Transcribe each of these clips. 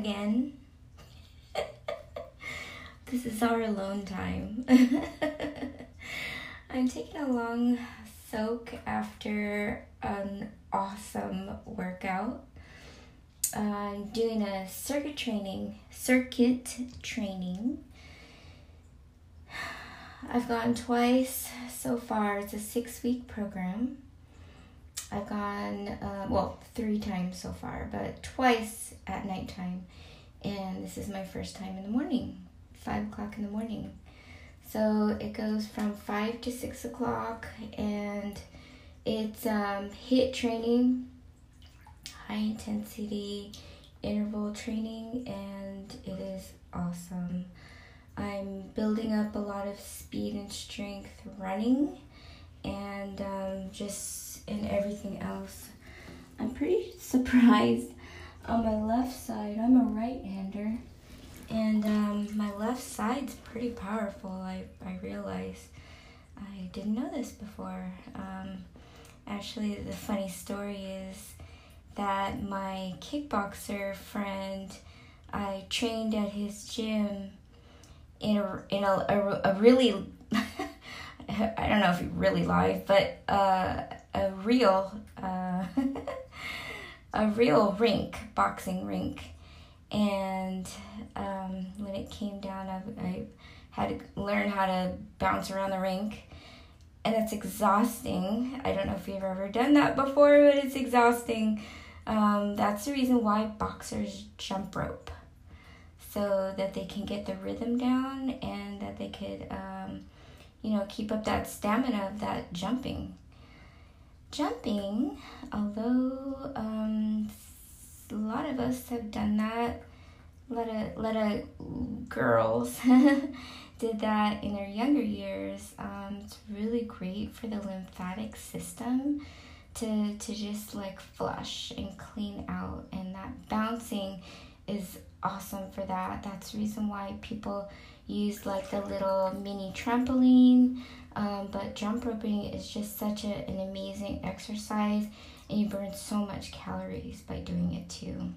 again. this is our alone time. I'm taking a long soak after an awesome workout. I'm doing a circuit training, circuit training. I've gone twice so far. It's a six week program. I've gone, uh, well, three times so far, but twice at nighttime. And this is my first time in the morning, five o'clock in the morning. So it goes from five to six o'clock, and it's um, HIIT training, high intensity interval training, and it is awesome. I'm building up a lot of speed and strength running, and um, just in everything else. I'm pretty surprised on my left side. I'm a right hander, and um, my left side's pretty powerful. I, I realize I didn't know this before. Um, actually, the funny story is that my kickboxer friend, I trained at his gym in a, in a, a, a really, I don't know if he really live, but uh, a real, uh, a real rink, boxing rink. And um, when it came down, I, I had to learn how to bounce around the rink and it's exhausting. I don't know if you've ever done that before, but it's exhausting. Um, that's the reason why boxers jump rope, so that they can get the rhythm down and that they could, um, you know, keep up that stamina of that jumping. Jumping, although um, a lot of us have done that, a lot of, lot of girls did that in their younger years, um, it's really great for the lymphatic system to to just like flush and clean out and that bouncing is awesome for that. That's the reason why people use like the little mini trampoline. Um, but jump roping is just such a, an amazing exercise and you burn so much calories by doing it too.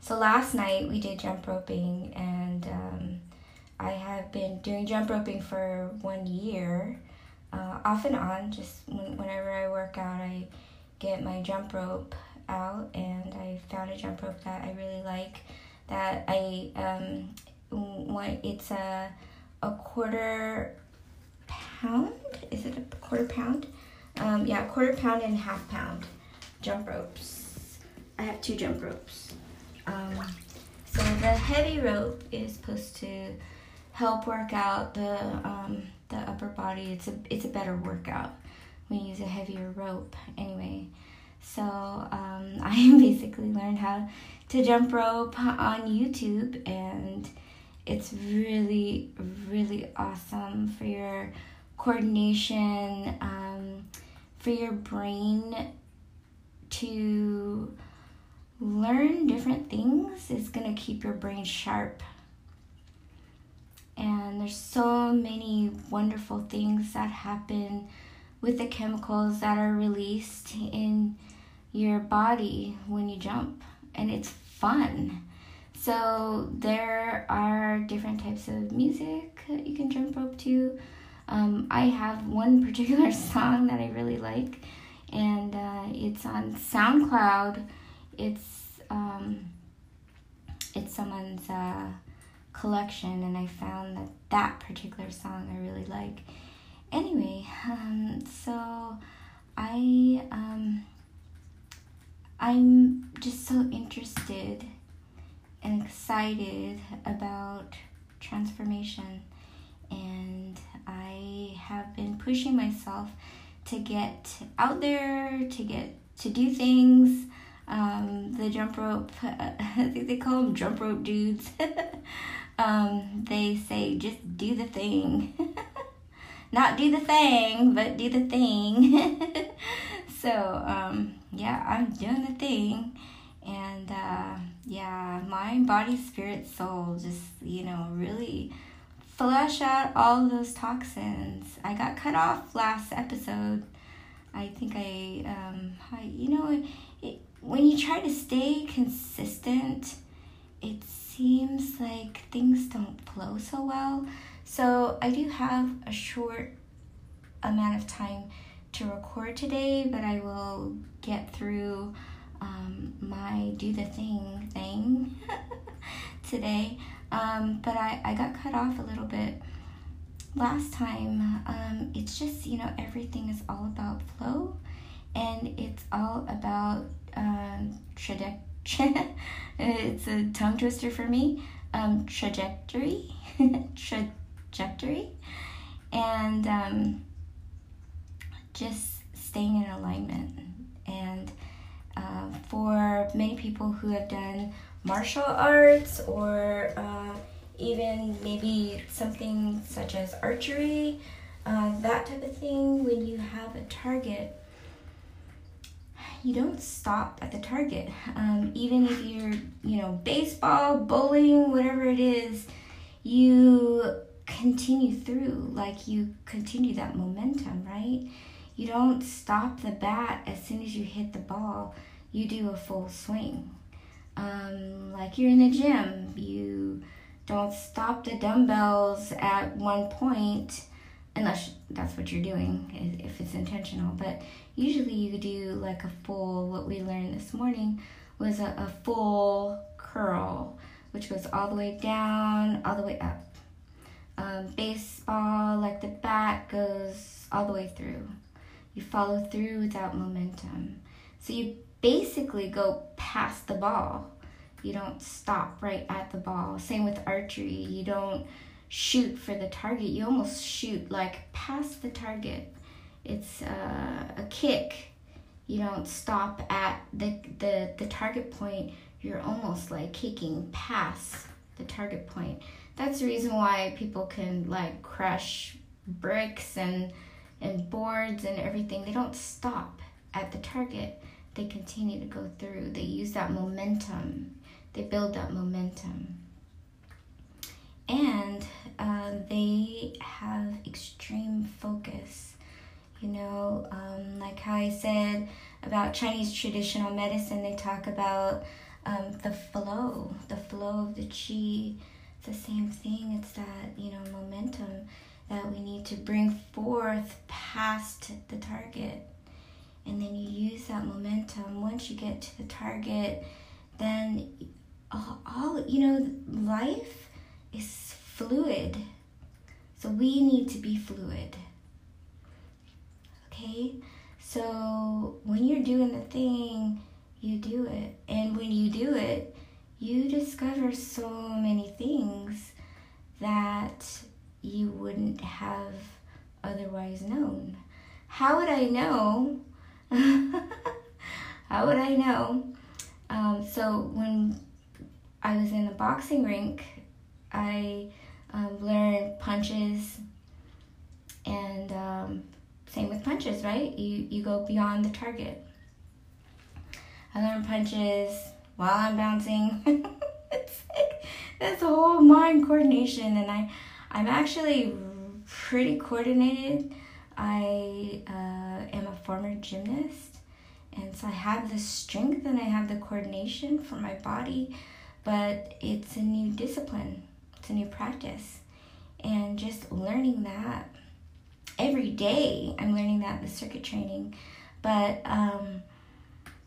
So last night we did jump roping and um, I have been doing jump roping for one year, uh, off and on. Just when, whenever I work out, I get my jump rope out, and I found a jump rope that I really like. That I um, when it's a a quarter pound. Is it a quarter pound? Um, yeah, quarter pound and half pound jump ropes. I have two jump ropes. Um, so the heavy rope is supposed to help work out the um, the upper body. It's a it's a better workout when you use a heavier rope. Anyway, so um, I basically learned how to jump rope on YouTube, and it's really really awesome for your coordination, um, for your brain to learn different things. It's gonna keep your brain sharp and there's so many wonderful things that happen with the chemicals that are released in your body when you jump and it's fun. So there are different types of music that you can jump rope to. Um, i have one particular song that i really like and uh, it's on soundcloud. It's um, it's someone's uh, collection and I found that that particular song I really like. Anyway, um, so I um, I'm just so interested and excited about transformation and I have been pushing myself to get out there, to get to do things. Um, the jump rope, I think they call them jump rope dudes. um, they say just do the thing. Not do the thing, but do the thing. So, um, yeah, I'm doing the thing. And uh, yeah, mind, body, spirit, soul, just, you know, really flush out all those toxins. I got cut off last episode. I think I, um, I, you know, it, when you try to stay consistent, it seems like things don't flow so well. So I do have a short amount of time to record today, but I will get through um, my do the thing thing today. Um, but I, I got cut off a little bit last time. Um, it's just, you know, everything is all about flow and it's all about um, trajectory. it's a tongue twister for me. Um, trajectory. trajectory. And um, just staying in alignment. And uh, for many people who have done martial arts or uh, even maybe something such as archery, uh, that type of thing, when you have a target, you don't stop at the target. Um, even if you're, you know, baseball, bowling, whatever it is, you continue through, like you continue that momentum, right? You don't stop the bat as soon as you hit the ball, you do a full swing. Um, like you're in the gym, you don't stop the dumbbells at one point unless that's what you're doing if it's intentional but usually you do like a full what we learned this morning was a, a full curl which goes all the way down all the way up. Um, baseball like the bat goes all the way through you follow through without momentum so you basically go past the ball you don't stop right at the ball. Same with archery. You don't shoot for the target. You almost shoot like past the target. It's uh, a kick. You don't stop at the, the, the target point. You're almost like kicking past the target point. That's the reason why people can like crush bricks and and boards and everything. They don't stop at the target. They continue to go through. They use that momentum they build that momentum. And uh, they have extreme focus. You know, um, like how I said about Chinese traditional medicine, they talk about um, the flow, the flow of the chi. It's the same thing. It's that, you know, momentum that we need to bring forth past the target. And then you use that momentum. Once you get to the target, then all, you know, life is fluid. So we need to be fluid. Okay? So when you're doing the thing, you do it. And when you do it, you discover so many things that you wouldn't have otherwise known. How would I know? How would I know? Um, so when I was in the boxing rink, I um, learned punches, and um, same with punches, right? You you go beyond the target. I learned punches while I'm bouncing. it's like that's a whole mind coordination, and I I'm actually pretty coordinated. I uh, am a former gymnast, and so I have the strength and I have the coordination for my body but it's a new discipline, it's a new practice. And just learning that every day, I'm learning that with circuit training. But um,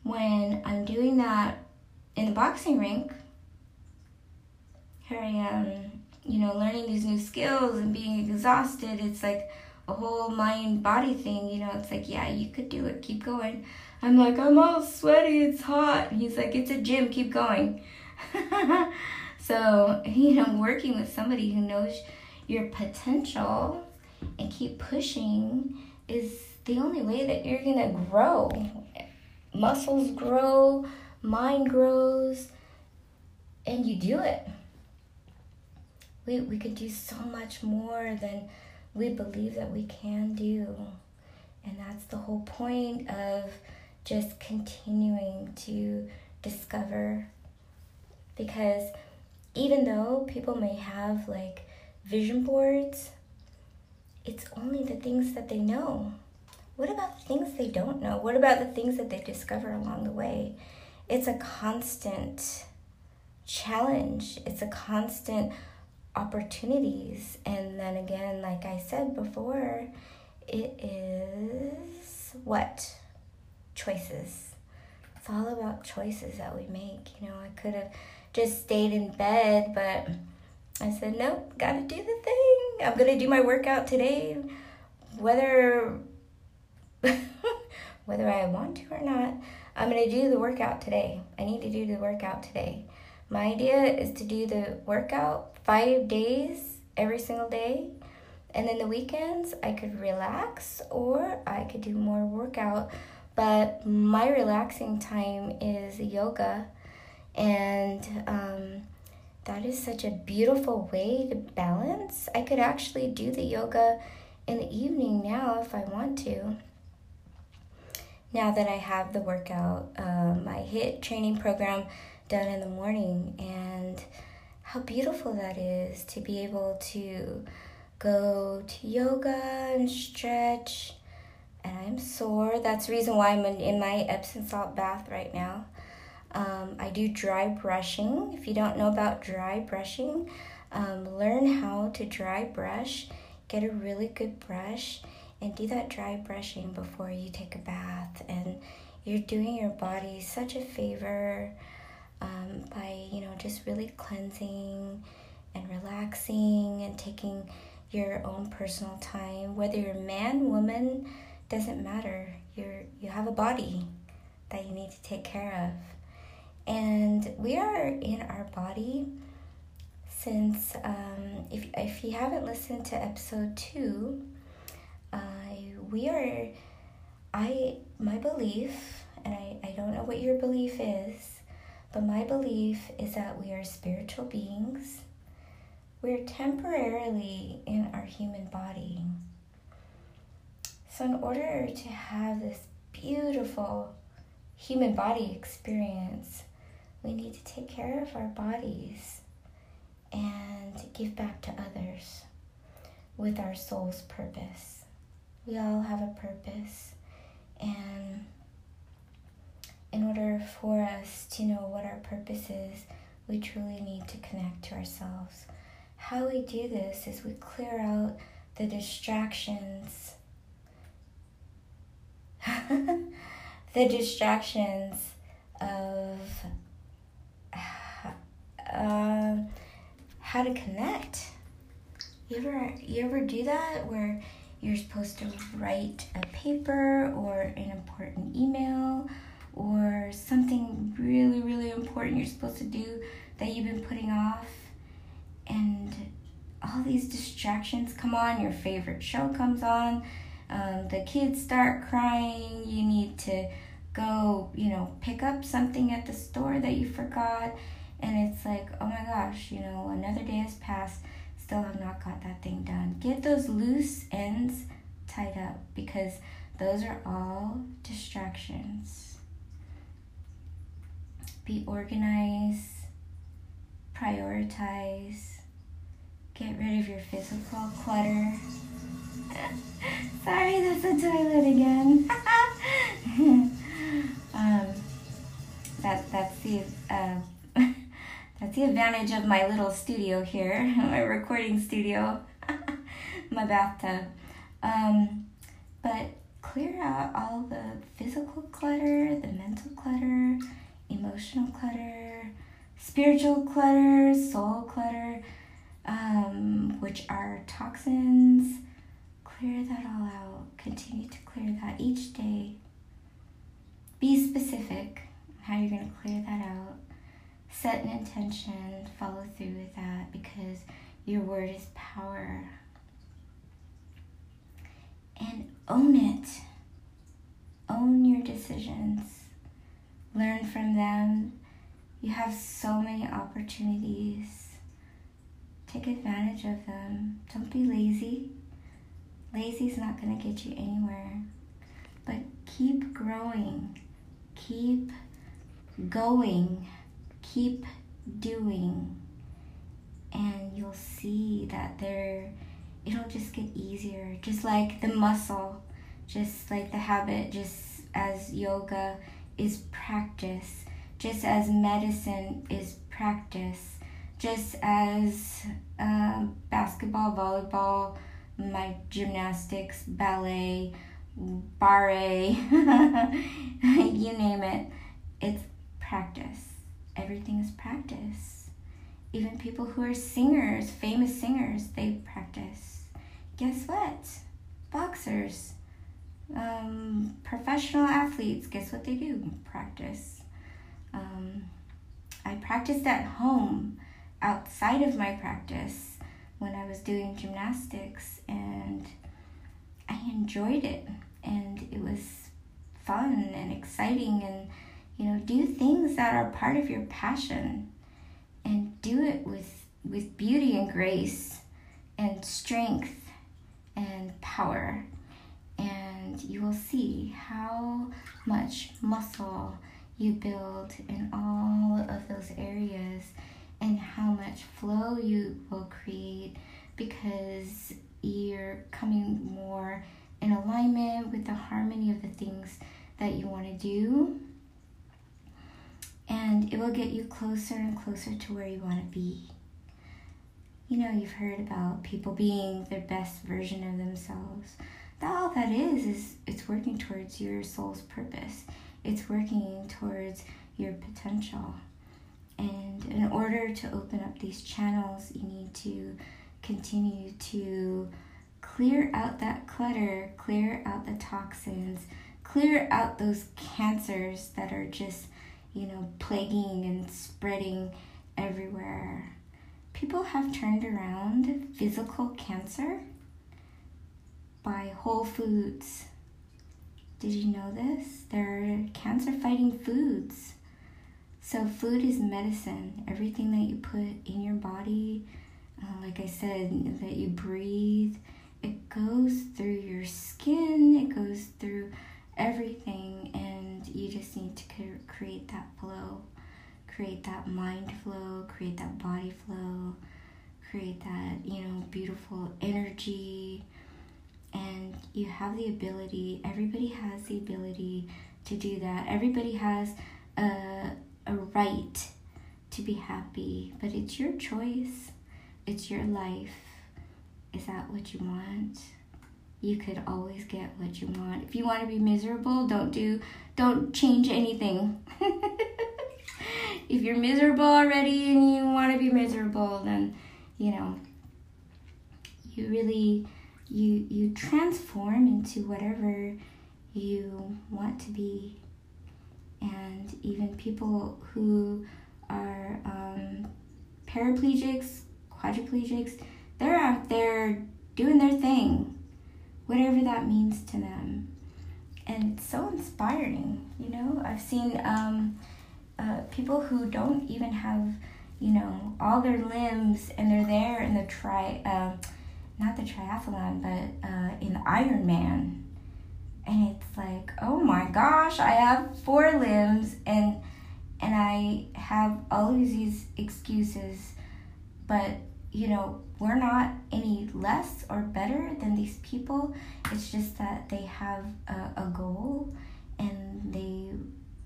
when I'm doing that in the boxing rink, here I am, you know, learning these new skills and being exhausted. It's like a whole mind body thing, you know. It's like, yeah, you could do it, keep going. I'm like, I'm all sweaty, it's hot. he's like, it's a gym, keep going. so, you know, working with somebody who knows your potential and keep pushing is the only way that you're to grow. Muscles grow, mind grows, and you do it. We, we could do so much more than we believe that we can do. And that's the whole point of just continuing to discover because even though people may have like vision boards, it's only the things that they know. what about the things they don't know? What about the things that they discover along the way? It's a constant challenge, it's a constant opportunities. And then again, like I said before, it is what? Choices. It's all about choices that we make. You know, I could have just stayed in bed, but I said, nope, gotta do the thing. I'm gonna do my workout today, whether whether I want to or not. I'm gonna do the workout today. I need to do the workout today. My idea is to do the workout five days every single day. And then the weekends, I could relax or I could do more workout. But my relaxing time is yoga. And um, that is such a beautiful way to balance. I could actually do the yoga in the evening now if I want to. Now that I have the workout, uh, my HIIT training program done in the morning, and how beautiful that is to be able to go to yoga and stretch. And I'm sore. That's the reason why I'm in, in my Epsom salt bath right now. Um, I do dry brushing. If you don't know about dry brushing, um, learn how to dry brush. Get a really good brush and do that dry brushing before you take a bath. And you're doing your body such a favor um, by, you know, just really cleansing and relaxing and taking your own personal time. Whether you're man, woman, doesn't matter. You're you have a body that you need to take care of. And we are in our body since, um, if, if you haven't listened to episode two, uh, we are, I, my belief, and I, I don't know what your belief is, but my belief is that we are spiritual beings. We're temporarily in our human body. So, in order to have this beautiful human body experience, we need to take care of our bodies and give back to others with our soul's purpose. We all have a purpose, and in order for us to know what our purpose is, we truly need to connect to ourselves. How we do this is we clear out the distractions. the distractions of uh, how to connect. You ever you ever do that where you're supposed to write a paper or an important email or something really really important you're supposed to do that you've been putting off and all these distractions come on your favorite show comes on um, the kids start crying you need to go you know pick up something at the store that you forgot and it's like, oh my gosh, you know, another day has passed, still have not got that thing done. Get those loose ends tied up because those are all distractions. Be organized, prioritize, get rid of your physical clutter. Sorry, that's the toilet again. um, that that's the uh, that's the advantage of my little studio here, my recording studio, my bathtub. Um, but clear out all the physical clutter, the mental clutter, emotional clutter, spiritual clutter, soul clutter, um, which are toxins. Clear that all out. Continue to clear that each day. Be specific how you're going to clear that out set an intention, follow through with that because your word is power. And own it. Own your decisions. Learn from them. You have so many opportunities. Take advantage of them. Don't be lazy. Lazy is not going to get you anywhere. But keep growing. Keep going keep doing and you'll see that there it'll just get easier just like the muscle just like the habit, just as yoga is practice, just as medicine is practice, just as uh, basketball, volleyball, my gymnastics, ballet, barre, you name it, it's practice. Everything is practice. Even people who are singers, famous singers, they practice. Guess what? Boxers, um, professional athletes, guess what they do? Practice. Um, I practiced at home outside of my practice when I was doing gymnastics, and I enjoyed it, and it was fun and exciting, and you know, do things that are part of your passion, and do it with with beauty and grace, and strength and power, and you will see how much muscle you build in all of those areas and how much flow you will create because you're coming more in alignment with the harmony of the things that you want to do. And it will get you closer and closer to where you want to be. You know, you've heard about people being their best version of themselves. That all that is is it's working towards your soul's purpose. It's working towards your potential. And in order to open up these channels, you need to continue to clear out that clutter, clear out the toxins, clear out those cancers that are just, you know, plaguing and spreading everywhere. People have turned around physical cancer by Whole Foods. Did you know this? There are cancer fighting foods so, food is medicine. Everything that you put in your body, uh, like I said, that you breathe, it goes through your skin, it goes through everything, and you just need to create that flow, create that mind flow, create that body flow, create that, you know, beautiful energy. And you have the ability, everybody has the ability to do that. Everybody has a a right to be happy, but it's your choice. It's your life. Is that what you want? You could always get what you want. If you want to be miserable, don't do don't change anything. if you're miserable already and you want to be miserable, then you know you really you you transform into whatever you want to be and even people who are um, paraplegics, quadriplegics, they're out there doing their thing, whatever that means to them. And it's so inspiring, you know. I've seen um, uh, people who don't even have, you know, all their limbs, and they're there in the tri, uh, not the triathlon, but uh, in Ironman. And it's like oh my gosh i have four limbs and and i have all of these excuses. But you know we're not any less or better than these people. It's just that they have a, a goal and they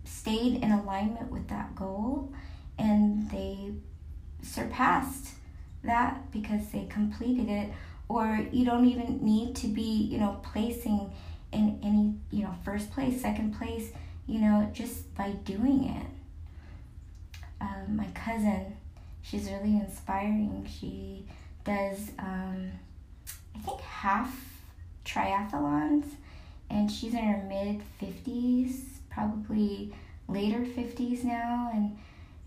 stayed in alignment with that goal and they surpassed that because they completed it or you don't even need to be you know placing in any you know first place second place you know just by doing it. Um, my cousin she's really inspiring. She does um, i think half triathlons and she's in her mid 50s probably later 50s now and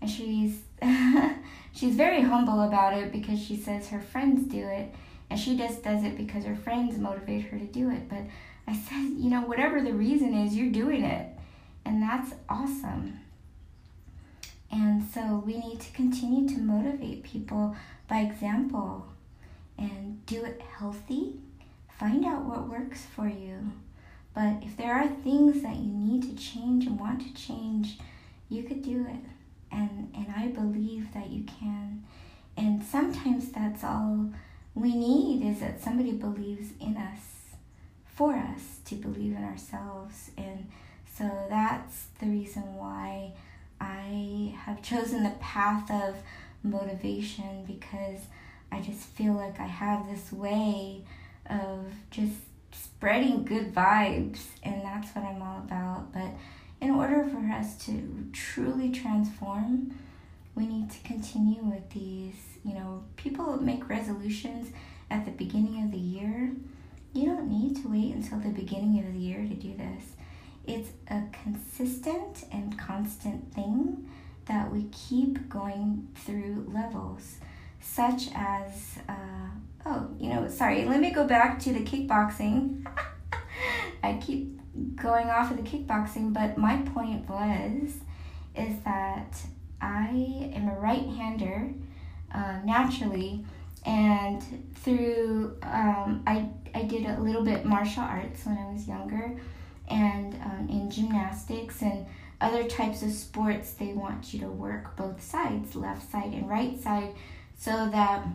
and she's she's very humble about it because she says her friends do it and she just does it because her friends motivate her to do it but I said, you know, whatever the reason is, you're doing it. And that's awesome. And so we need to continue to motivate people by example and do it healthy. Find out what works for you. But if there are things that you need to change and want to change, you could do it. And and I believe that you can. And sometimes that's all we need is that somebody believes in us for us to believe in ourselves. And so that's the reason why I have chosen the path of motivation because I just feel like I have this way of just spreading good vibes, and that's what I'm all about. But in order for us to truly transform, we need to continue with these. You know, people make resolutions at the beginning of the year. You don't need to wait until the beginning of the year to do this. It's a consistent and constant thing that we keep going through levels, such as, uh, oh, you know, sorry, let me go back to the kickboxing. I keep going off of the kickboxing, but my point was is that I am a right hander uh, naturally, and through um, I I did a little bit martial arts when I was younger, and um, in gymnastics and other types of sports, they want you to work both sides, left side and right side, so that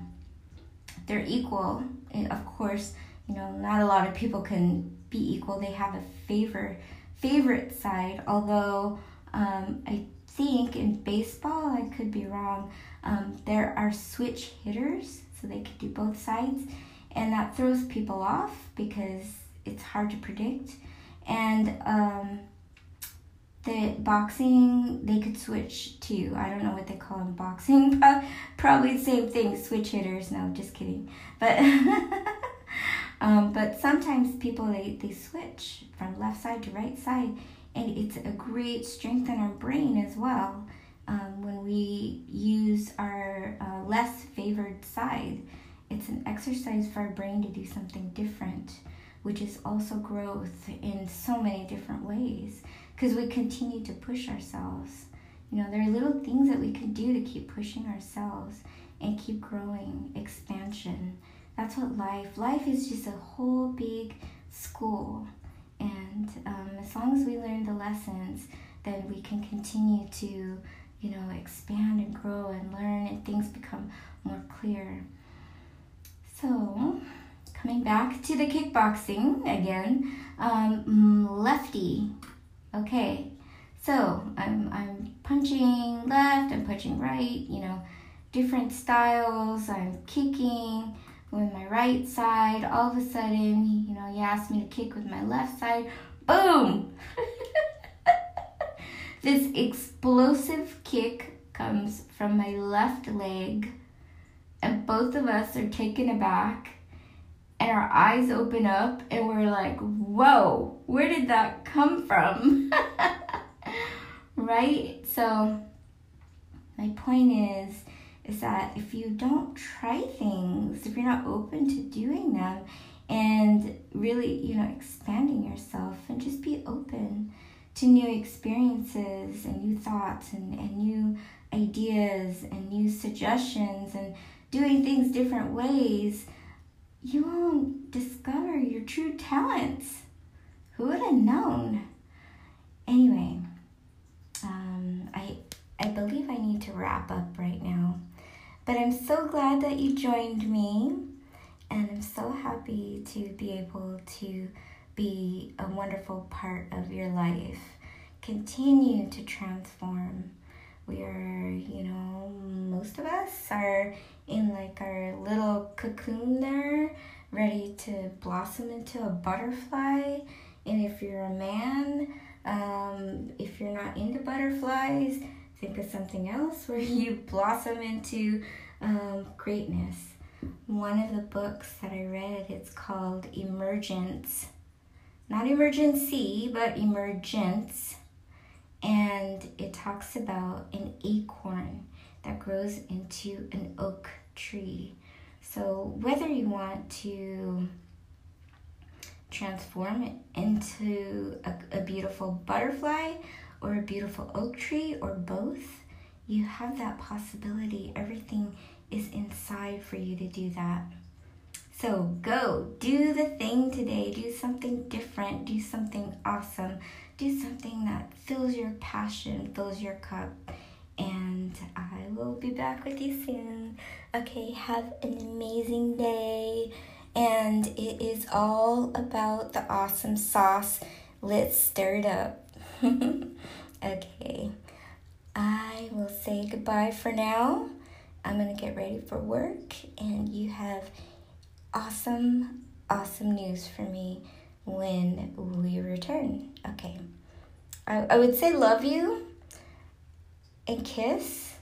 they're equal. And of course, you know, not a lot of people can be equal. They have a favor favorite side, although um, I think in baseball, I could be wrong, um, there are switch hitters, so they could do both sides, and that throws people off because it's hard to predict. And um, the boxing, they could switch to, I don't know what they call them, boxing, probably the same thing, switch hitters. No, just kidding. But um, but sometimes people they, they switch from left side to right side, and it's a great strength in our brain as well. Um, when we use our uh, less favored side, it's an exercise for our brain to do something different, which is also growth in so many different ways because we continue to push ourselves. You know, there are little things that we can do to keep pushing ourselves and keep growing, expansion. That's what life. Life is just a whole big school, and um, as long as we learn the lessons, then we can continue to, you know, expand and grow and learn, and things become more clear. So, coming back to the kickboxing again, um, lefty. Okay, so I'm I'm punching left, I'm punching right. You know, different styles. I'm kicking with my right side. All of a sudden, you know, he asked me to kick with my left side. Boom! this explosive kick comes from my left leg, and both of us are taken aback, and our eyes open up, and we're like, whoa, where did that come from? right? So, my point is, is that if you don't try things, if you're not open to doing them and really, you know, expanding yourself and just be open to new experiences and new thoughts and, and new ideas and new suggestions and doing things different ways, you won't discover your true talents. Who would have known? Anyway, um, I I believe I need to wrap up right now. But I'm so glad that you joined me, and I'm so happy to be able to be a wonderful part of your life. Continue to transform. We are, you know, most of us are in like our little cocoon there, ready to blossom into a butterfly. And if you're a man, um, if you're not into butterflies, think of something else where you blossom into um, greatness. One of the books that I read, it's called Emergence. Not emergency, but emergence. And it talks about an acorn that grows into an oak tree. So, whether you want to transform it into a, a beautiful butterfly or a beautiful oak tree or both, you have that possibility. Everything is inside for you to do that. So go, do the thing today. Do something different. Do something awesome. Do something that fills your passion, fills your cup. And I will be back with you soon. Okay, have an amazing day and it is all about the awesome sauce. Let's stir it up. okay, I will say goodbye for now. I'm gonna get ready for work, and you have awesome, awesome news for me when we return. Okay, I, I would say love you and kiss,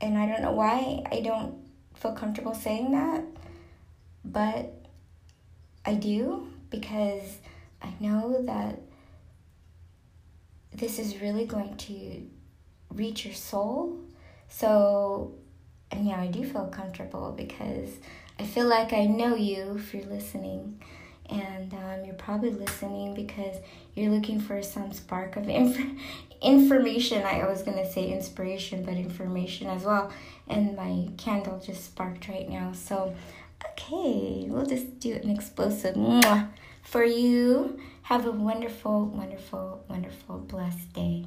and I don't know why I don't feel comfortable saying that, but I do because I know that this is really going to reach your soul. So, and yeah, I do feel comfortable because I feel like I know you if you're listening. And um, you're probably listening because you're looking for some spark of inf- information. I was going to say inspiration, but information as well. And my candle just sparked right now. So, okay, we'll just do an explosive for you. Have a wonderful, wonderful, wonderful, blessed day.